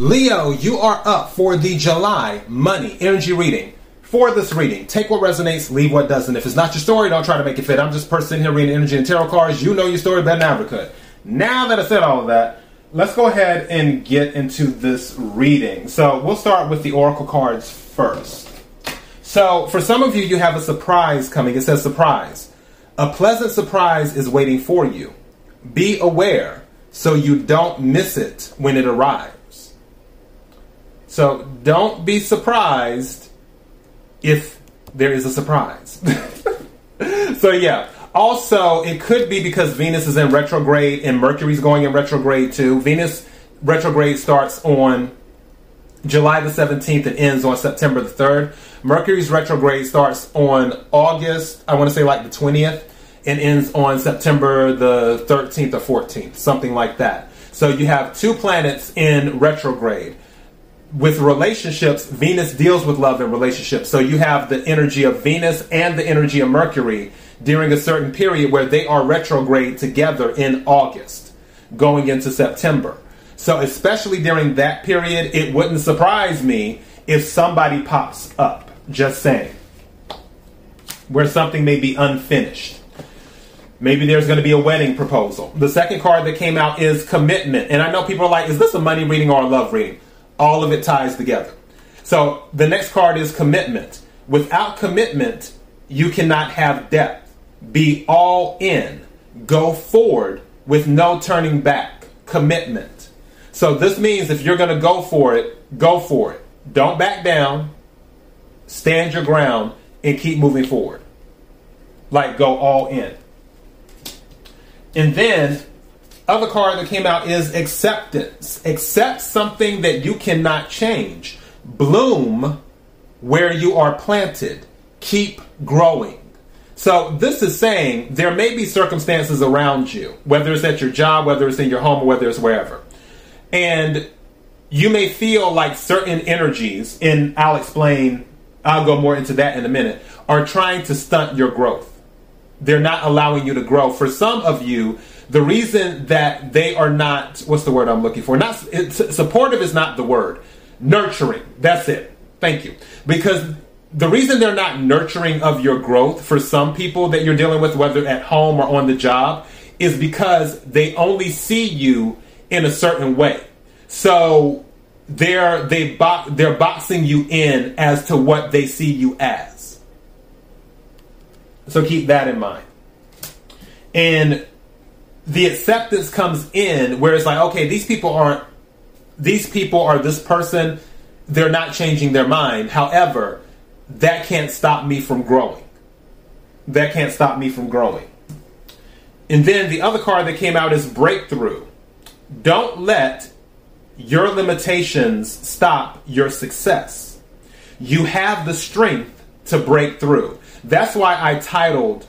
Leo, you are up for the July money energy reading. For this reading, take what resonates, leave what doesn't. If it's not your story, don't try to make it fit. I'm just person here reading energy and tarot cards. You know your story better than I ever could. Now that I said all of that, let's go ahead and get into this reading. So we'll start with the oracle cards first. So for some of you, you have a surprise coming. It says surprise. A pleasant surprise is waiting for you. Be aware so you don't miss it when it arrives. So don't be surprised if there is a surprise. so yeah. Also, it could be because Venus is in retrograde and Mercury's going in retrograde too. Venus retrograde starts on July the 17th and ends on September the 3rd. Mercury's retrograde starts on August, I want to say like the 20th, and ends on September the 13th or 14th, something like that. So you have two planets in retrograde with relationships, Venus deals with love and relationships. So you have the energy of Venus and the energy of Mercury during a certain period where they are retrograde together in August, going into September. So, especially during that period, it wouldn't surprise me if somebody pops up, just saying, where something may be unfinished. Maybe there's going to be a wedding proposal. The second card that came out is commitment. And I know people are like, is this a money reading or a love reading? All of it ties together. So the next card is commitment. Without commitment, you cannot have depth. Be all in. Go forward with no turning back. Commitment. So this means if you're going to go for it, go for it. Don't back down. Stand your ground and keep moving forward. Like go all in. And then other card that came out is acceptance. Accept something that you cannot change. Bloom where you are planted. Keep growing. So this is saying there may be circumstances around you, whether it's at your job, whether it's in your home, whether it's wherever. And you may feel like certain energies, and I'll explain, I'll go more into that in a minute, are trying to stunt your growth. They're not allowing you to grow. For some of you, the reason that they are not what's the word I'm looking for? Not supportive is not the word. Nurturing. That's it. Thank you. Because the reason they're not nurturing of your growth for some people that you're dealing with, whether at home or on the job, is because they only see you in a certain way. So they're they bo- they're boxing you in as to what they see you as. So keep that in mind. And the acceptance comes in where it's like, okay, these people aren't, these people are this person, they're not changing their mind. However, that can't stop me from growing. That can't stop me from growing. And then the other card that came out is breakthrough. Don't let your limitations stop your success. You have the strength to break through. That's why I titled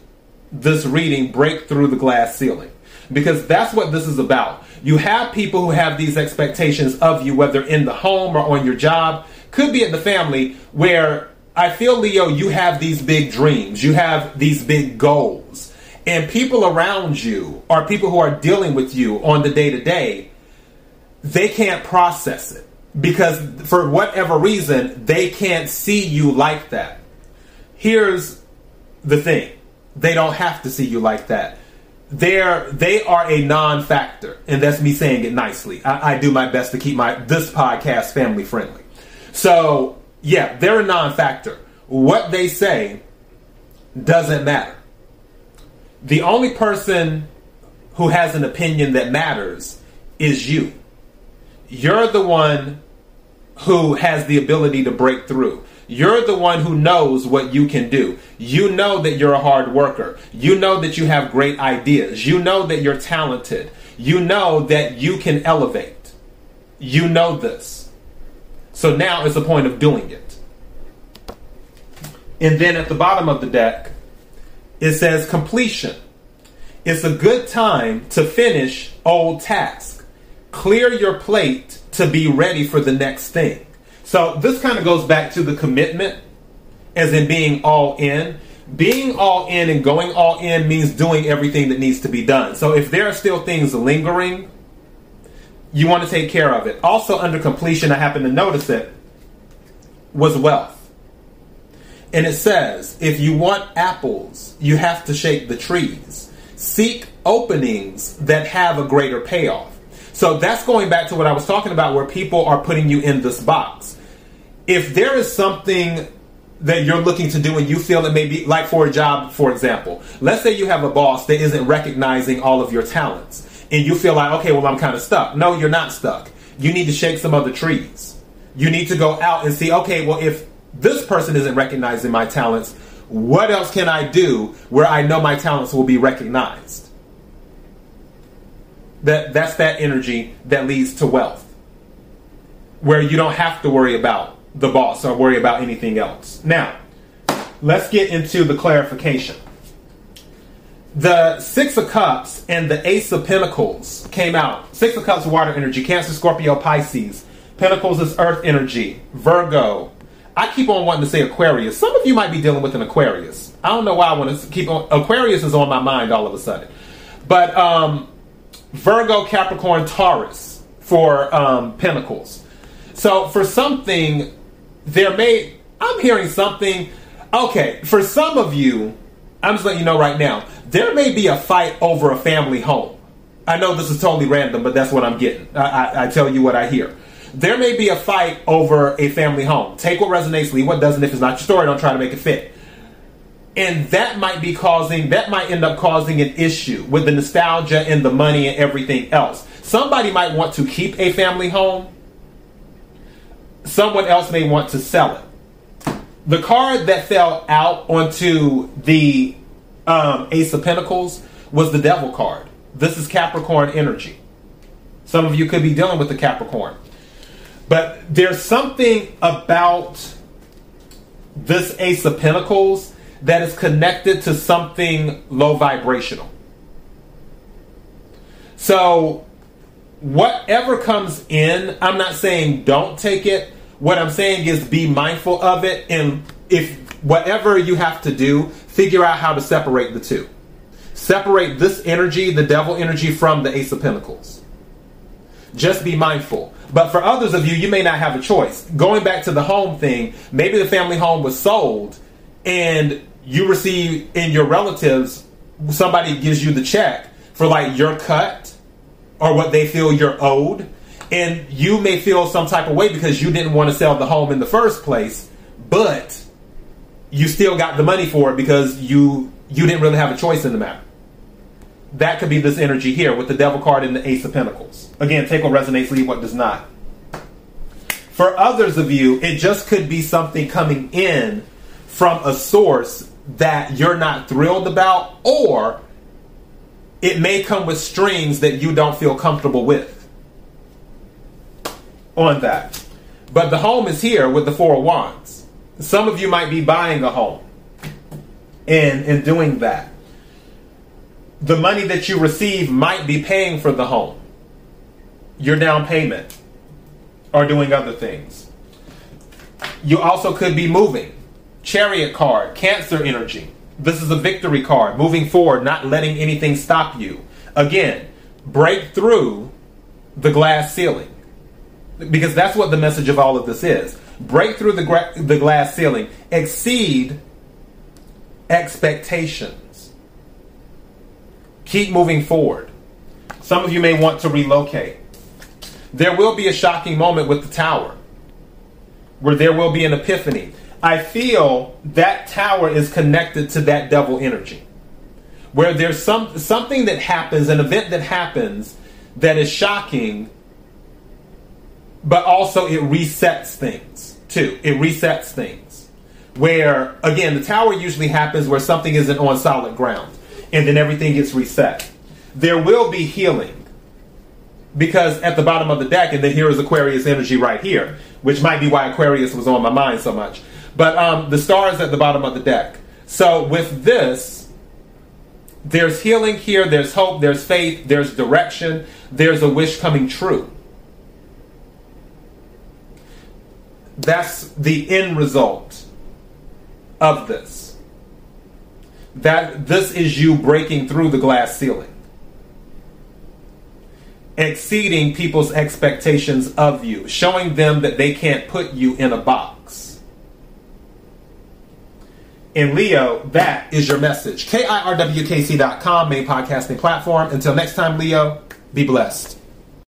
this reading Break Through the Glass Ceiling because that's what this is about. You have people who have these expectations of you, whether in the home or on your job, could be in the family, where I feel, Leo, you have these big dreams, you have these big goals, and people around you or people who are dealing with you on the day to day, they can't process it because for whatever reason, they can't see you like that. Here's the thing. They don't have to see you like that they're they are a non-factor, and that's me saying it nicely. I, I do my best to keep my this podcast family friendly. So yeah, they're a non-factor. What they say doesn't matter. The only person who has an opinion that matters is you. You're the one who has the ability to break through. You're the one who knows what you can do. You know that you're a hard worker. You know that you have great ideas. You know that you're talented. You know that you can elevate. You know this. So now is the point of doing it. And then at the bottom of the deck, it says completion. It's a good time to finish old tasks. Clear your plate to be ready for the next thing. So this kind of goes back to the commitment, as in being all in. Being all in and going all in means doing everything that needs to be done. So if there are still things lingering, You want to take care of it. Also, under completion, I happen to notice it, was wealth. And it says, if you want apples, you have to shake the trees. Seek openings that have a greater payoff. So that's going back to what I was talking about, where people are putting you in this box. If there is something that you're looking to do and you feel it may be like for a job, for example, let's say you have a boss that isn't recognizing all of your talents and you feel like, okay, well, I'm kind of stuck. No, you're not stuck. You need to shake some other trees. You need to go out and see, okay, well, if this person isn't recognizing my talents, what else can I do where I know my talents will be recognized? That that's that energy that leads to wealth. Where you don't have to worry about the boss or worry about anything else. Now, let's get into the clarification. The Six of Cups and the Ace of Pentacles came out. Six of Cups, water energy, Cancer, Scorpio, Pisces. Pentacles is earth energy, Virgo. I keep on wanting to say Aquarius. Some of you might be dealing with an Aquarius. I don't know why I want to keep on. Aquarius is on my mind all of a sudden. But um, Virgo, Capricorn, Taurus for um, Pentacles. So for something there may I'm hearing something. Okay, for some of you, I'm just letting you know right now, there may be a fight over a family home. I know this is totally random, but that's what I'm getting. I, I, I tell you what I hear. There may be a fight over a family home. Take what resonates, leave what doesn't. If it's not your story, don't try to make it fit. And that might be causing, that might end up causing an issue with the nostalgia and the money and everything else. Somebody might want to keep a family home someone else may want to sell it. The card that fell out onto the um, Ace of Pentacles was the Devil card. This is Capricorn energy. Some of you could be dealing with the Capricorn. But there's something about this Ace of Pentacles that is connected to something low vibrational. So whatever comes in, I'm not saying don't take it. What I'm saying is be mindful of it. And if whatever you have to do, figure out how to separate the two. Separate this energy, the devil energy, from the Ace of Pentacles. Just be mindful. But for others of you, you may not have a choice. Going back to the home thing, maybe the family home was sold and you receive in your relatives, somebody gives you the check for like your cut or what they feel you're owed. And you may feel some type of way because you didn't want to sell the home in the first place, but you still got the money for it because you you didn't really have a choice in the matter. That could be this energy here with the devil card and the ace of pentacles. Again, take what resonates, leave what does not. For others of you, it just could be something coming in from a source that you're not thrilled about or it may come with strings that you don't feel comfortable with on that. But the home is here with the Four of Wands. Some of you might be buying a home and, and doing that. The money that you receive might be paying for the home, your down payment, or doing other things. You also could be moving. Chariot card, Cancer energy this is a victory card. Moving forward, not letting anything stop you. Again, break through the glass ceiling. Because that's what the message of all of this is. Break through the, gra- the glass ceiling. Exceed expectations. Keep moving forward. Some of you may want to relocate. There will be a shocking moment with the tower where there will be an epiphany. I feel that tower is connected to that devil energy. Where there's some something that happens, an event that happens that is shocking, but also it resets things too. It resets things. Where again, the tower usually happens where something isn't on solid ground, and then everything gets reset. There will be healing because at the bottom of the deck, and then here is Aquarius energy right here, which might be why Aquarius was on my mind so much. But um, the star is at the bottom of the deck. So with this, there's healing here, there's hope, there's faith, there's direction, there's a wish coming true. That's the end result of this. That this is you breaking through the glass ceiling. exceeding people's expectations of you, showing them that they can't put you in a box. In Leo, that is your message. KIRWKC.com, main podcasting platform. Until next time, Leo, be blessed.